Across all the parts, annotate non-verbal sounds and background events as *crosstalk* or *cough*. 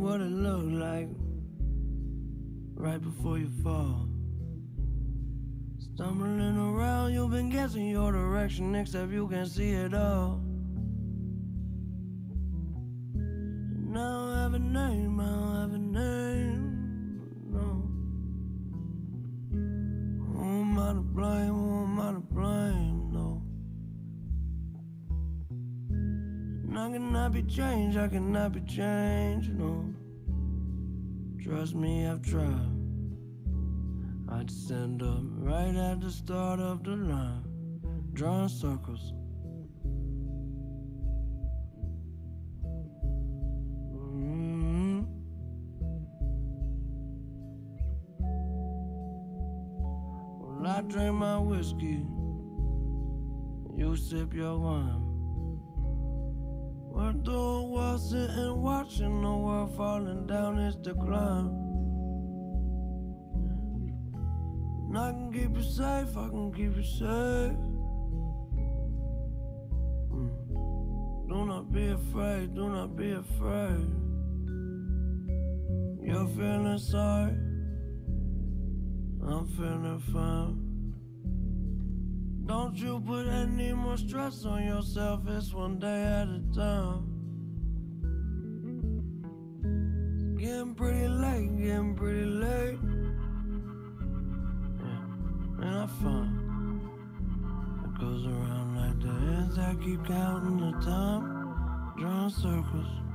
What it looked like right before you fall. Stumbling around, you've been guessing your direction, except you can see it all. I cannot be changed, no. Trust me, I've tried. I'd stand up right at the start of the line, drawing circles. Mhm. Well, I drink my whiskey, you sip your wine. Sitting watching the world falling down its decline. And I can keep you safe, I can keep you safe. Mm. Do not be afraid, do not be afraid. You're feeling sorry, I'm feeling fine. Don't you put any more stress on yourself, it's one day at a time. Getting pretty late, getting pretty late. Yeah, and I find it goes around like that as I keep counting the time, drawing circles.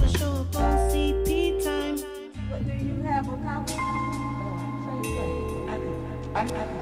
never show up on CP time. What do you have on copy? Oh, I, I, I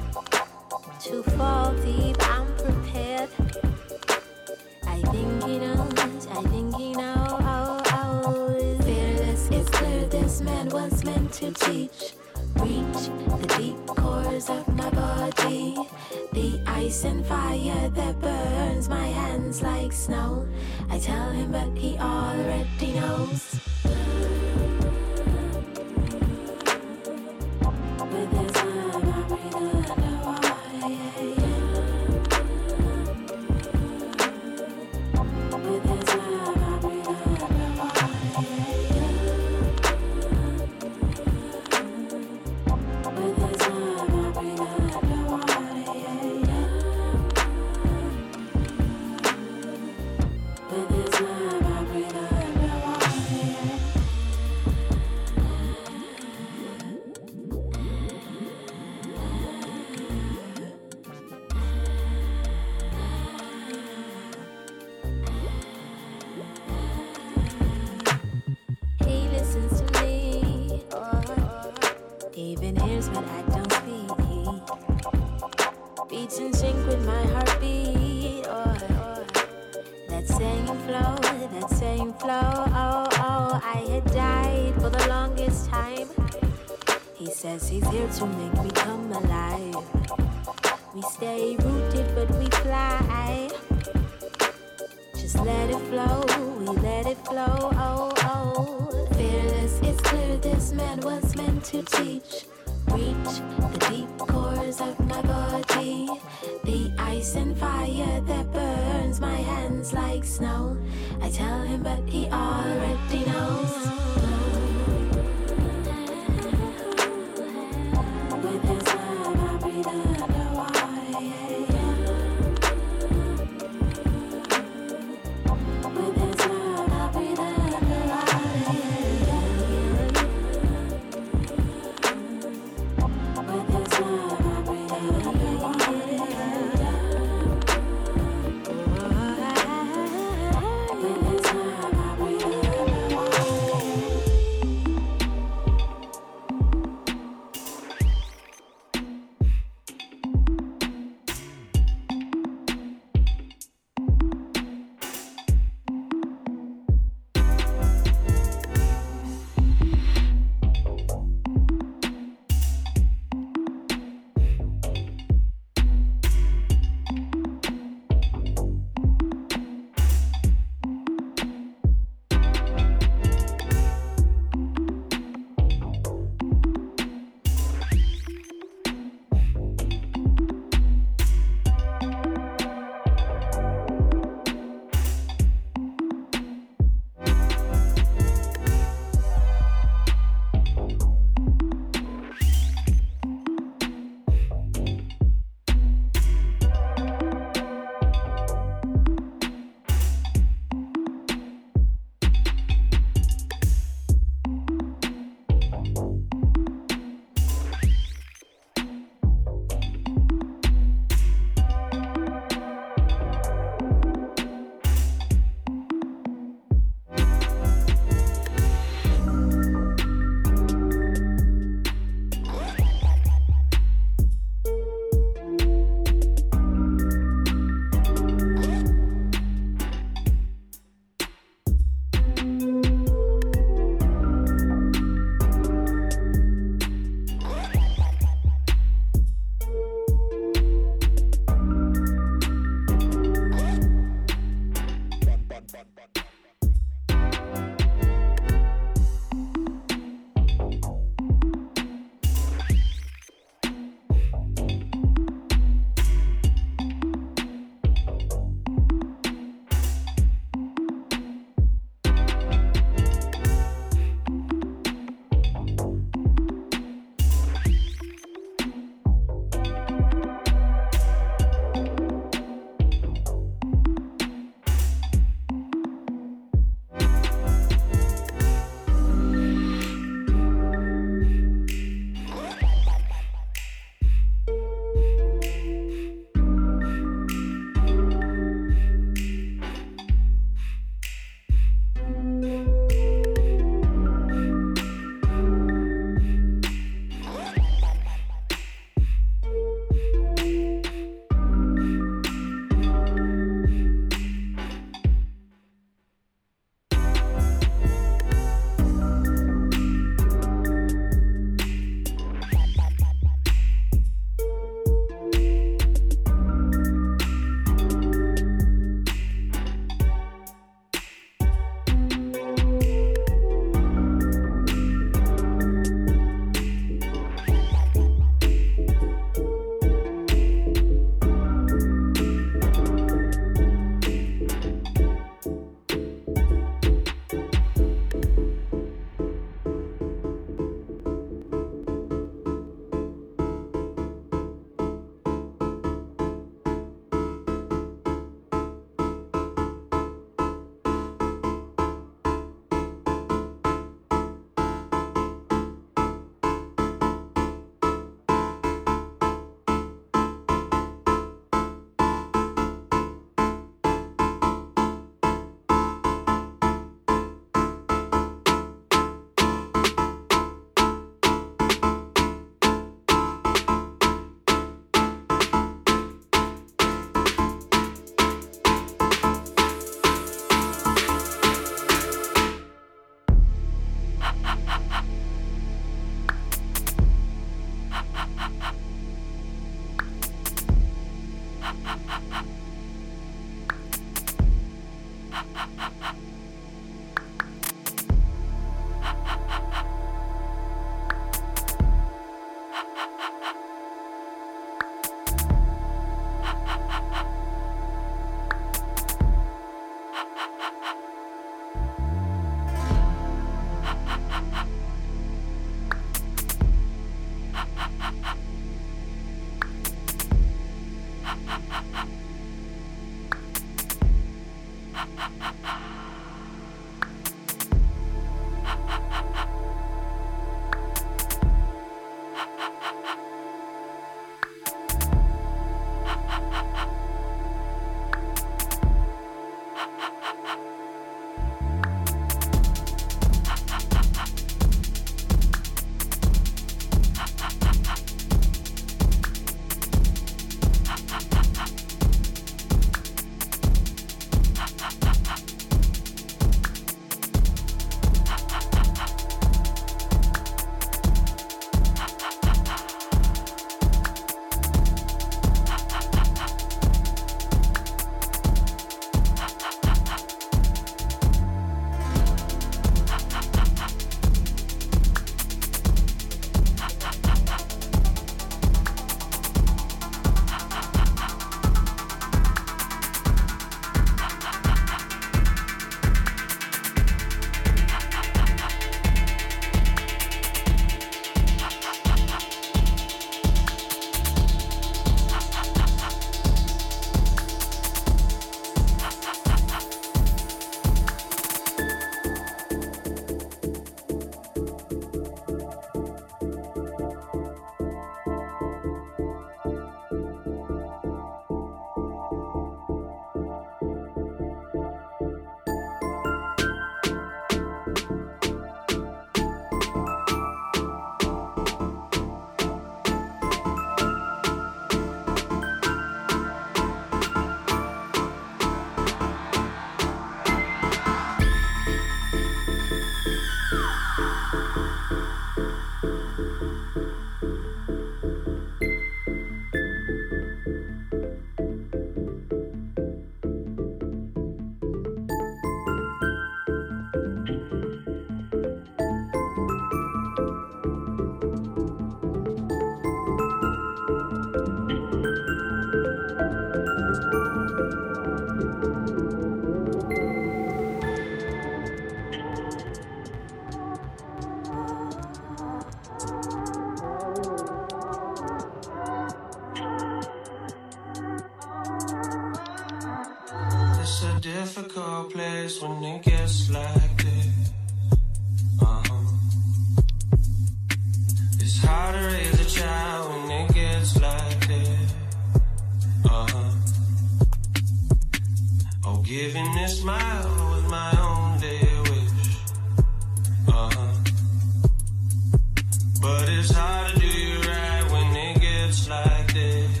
Hard to do you right when it gets like this.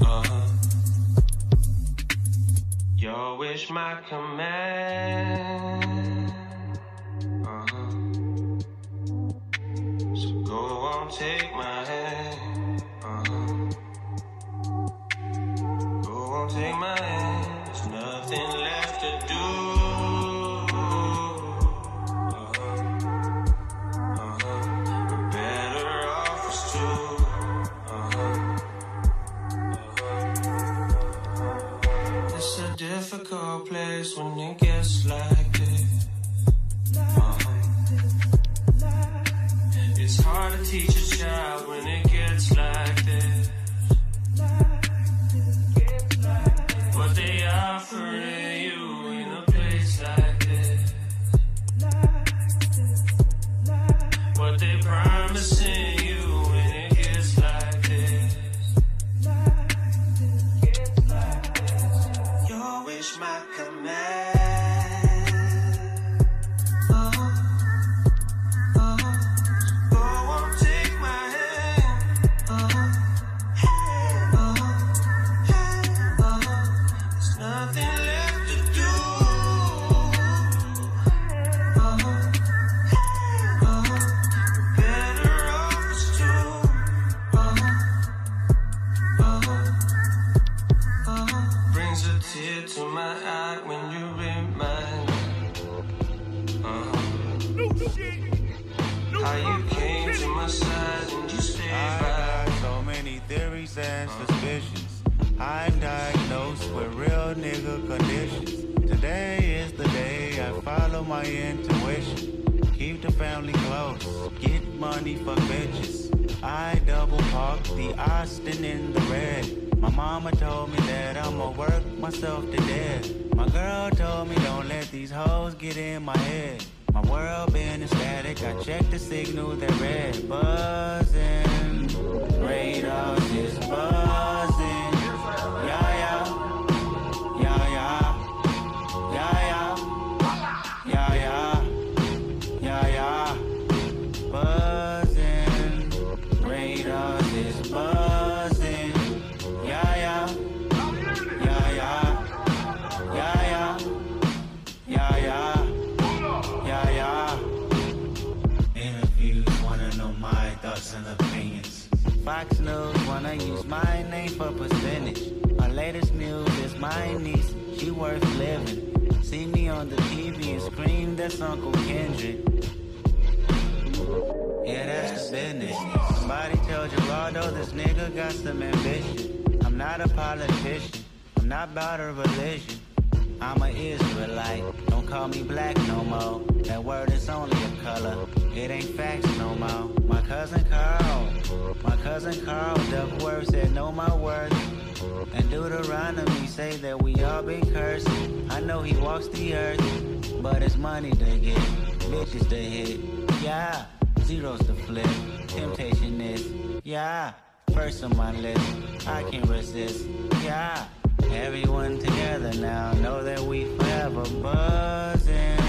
Uh huh. Your wish, my command. Uh huh. So go on, take my intuition. Keep the family close, get money for bitches. I double park the Aston in the red. My mama told me that I'ma work myself to death. My girl told me don't let these hoes get in my head. My world been ecstatic. I checked the signal, they're red buzzing. Radars is buzzing. That's Uncle Kendrick. Yeah, that's the business. Somebody tell Geraldo this nigga got some ambition. I'm not a politician, I'm not about a religion. I'm a Israelite, don't call me black no more. That word is only a color, it ain't facts no more. My cousin Carl, my cousin Carl Duckworth said know my worth. And Deuteronomy say that we all been cursed. I know he walks the earth, but it's money they get, bitches they hit. Yeah, zeros to flip, temptation is, yeah. First on my list, I can't resist, yeah. Everyone together now, know that we forever buzzing.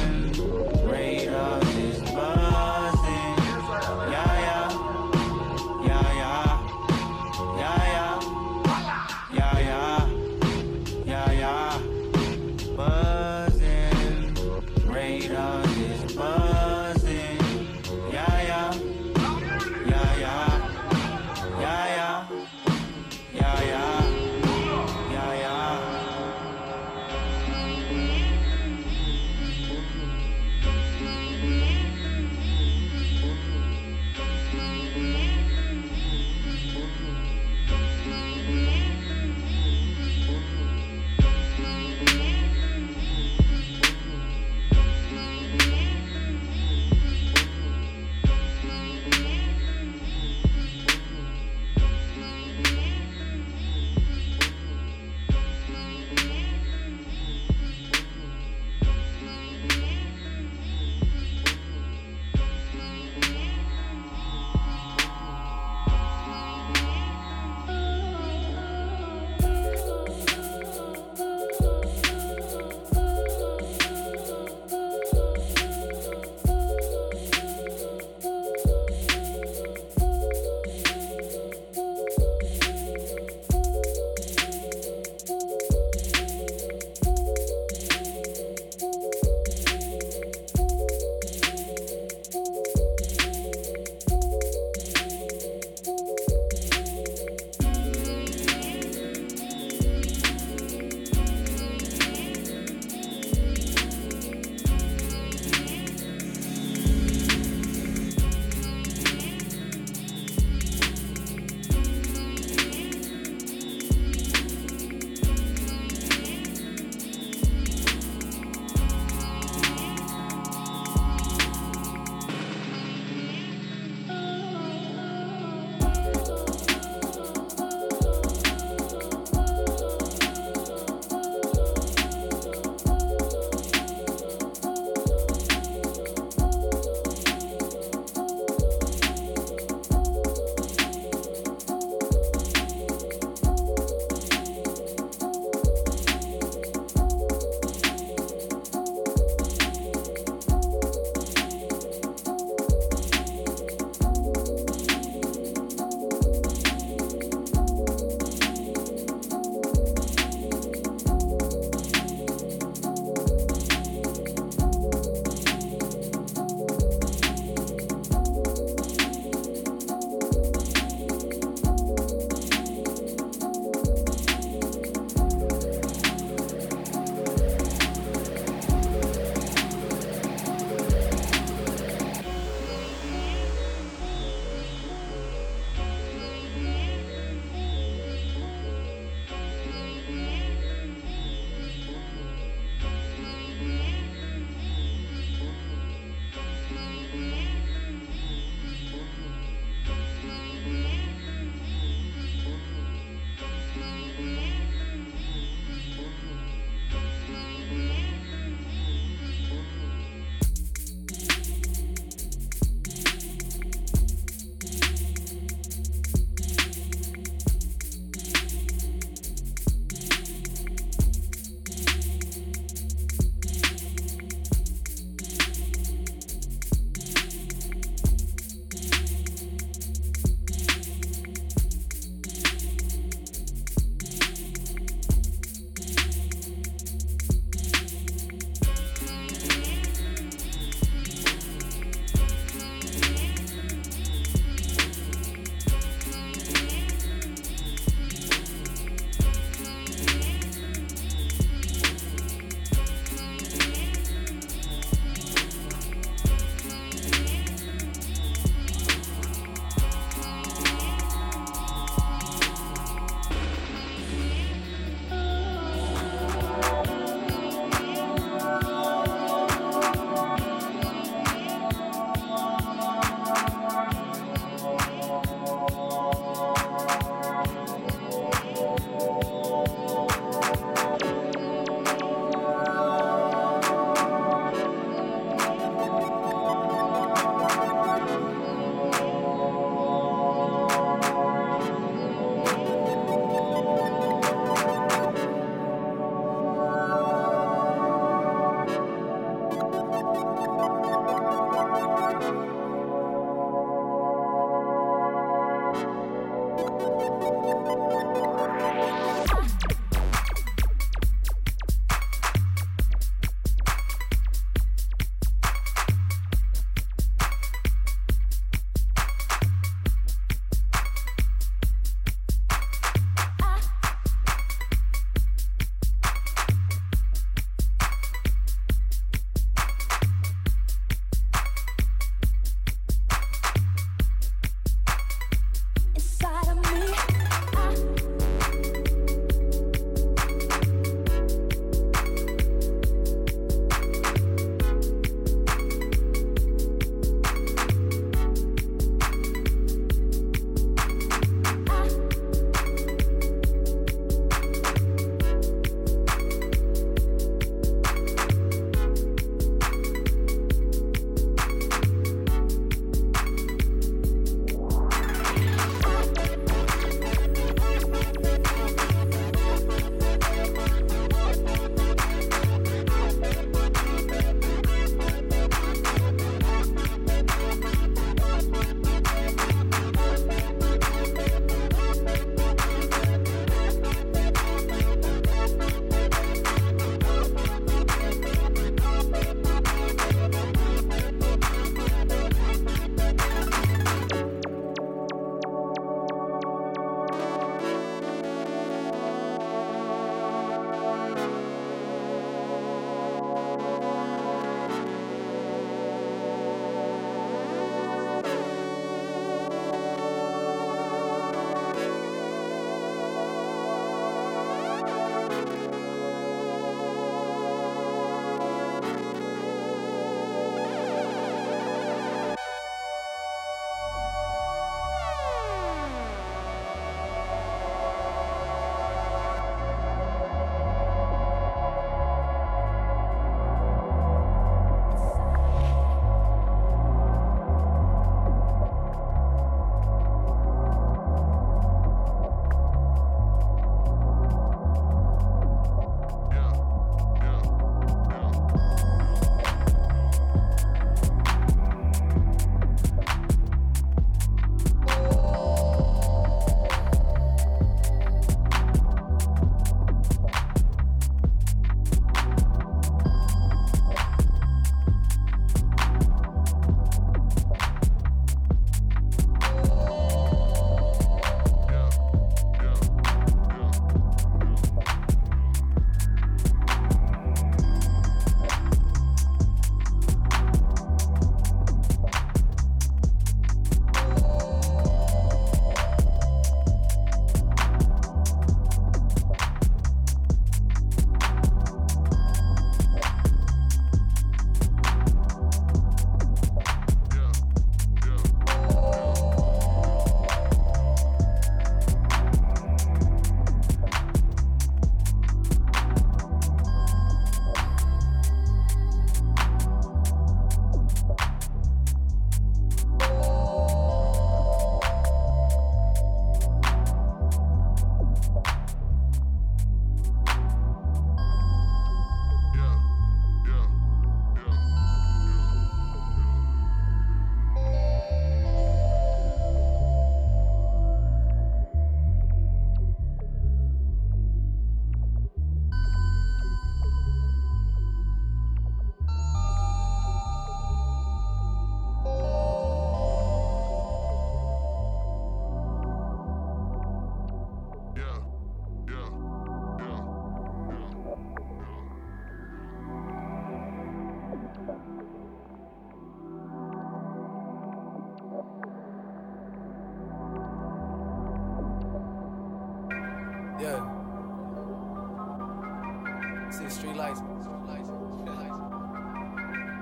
See street lights.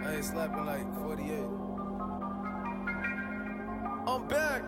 I ain't slapping like 48. I'm back.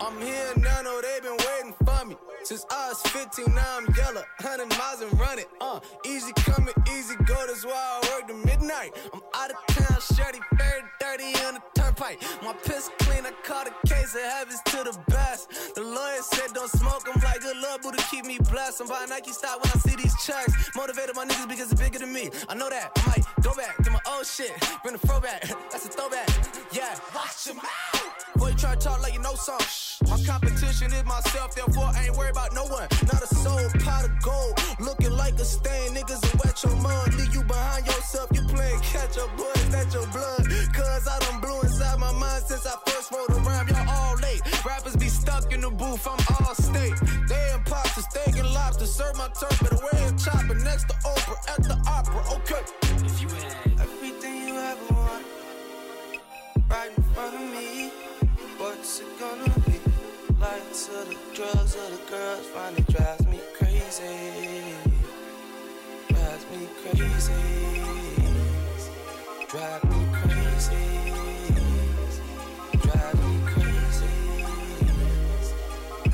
I'm here now, no, they been waiting for me. Since I was 15, now I'm yellow. 100 miles and running. Uh, easy coming, easy go, that's why I work to midnight. I'm out of town, shirty, very dirty on the turnpike. My piss clean, I caught a case of heavens to the best. The lawyer said don't smoke, I'm like, good love, Buddha, keep me blessed. I'm buying Nike stock when I see these checks. Motivated my niggas because it's bigger than me. I know that. I might go back to my old shit, bring the throwback. *laughs* That's a throwback. Yeah, watch your mouth. Boy, you try to talk like you know something. My competition is myself, therefore I ain't worried about no one. Not a soul, pot of gold. Looking like a stain, niggas will wet your mud. Leave you behind yourself, you playing catch up, boy, is that your blood? Cause I done blew inside my mind since I first wrote a rhyme. Y'all all late. Rappers be stuck in the booth, I'm all state. They imposters, steak and lobster. Serve my turf, but away and chopper next to Oprah at the opera. Okay. If you had Lights or the drugs or the girls finally drives me crazy. Drives me crazy. Drive me crazy. Drive me crazy.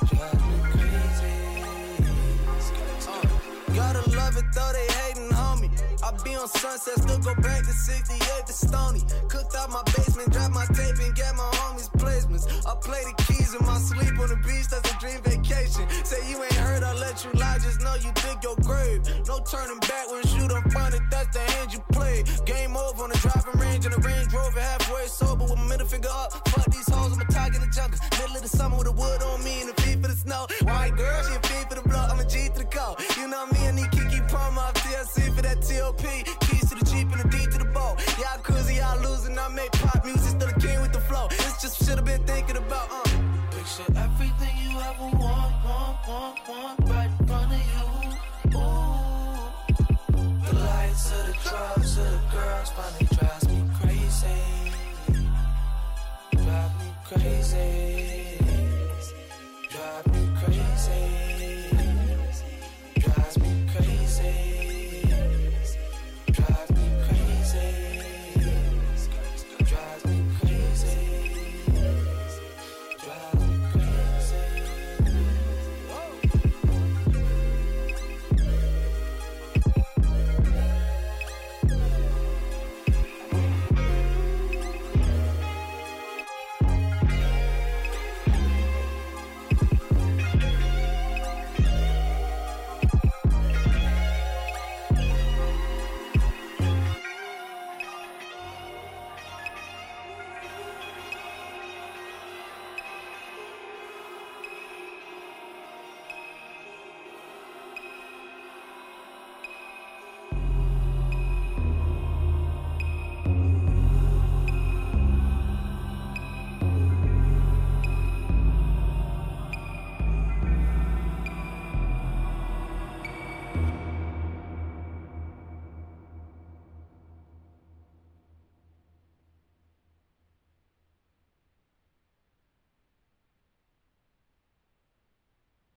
Drive me crazy. Uh, gotta love it though they. I be on sunset, still go back to 68 to Stony. Cooked out my basement, drop my tape and get my homies placements. I play the keys in my sleep on the beach, that's a dream vacation. Say you ain't heard, I let you lie, just know you dig your grave. No turning back when you done find it, that's the hand you play. Game over on the driving range in the Range Rover, halfway sober with my middle finger up. Fuck these hoes, I'm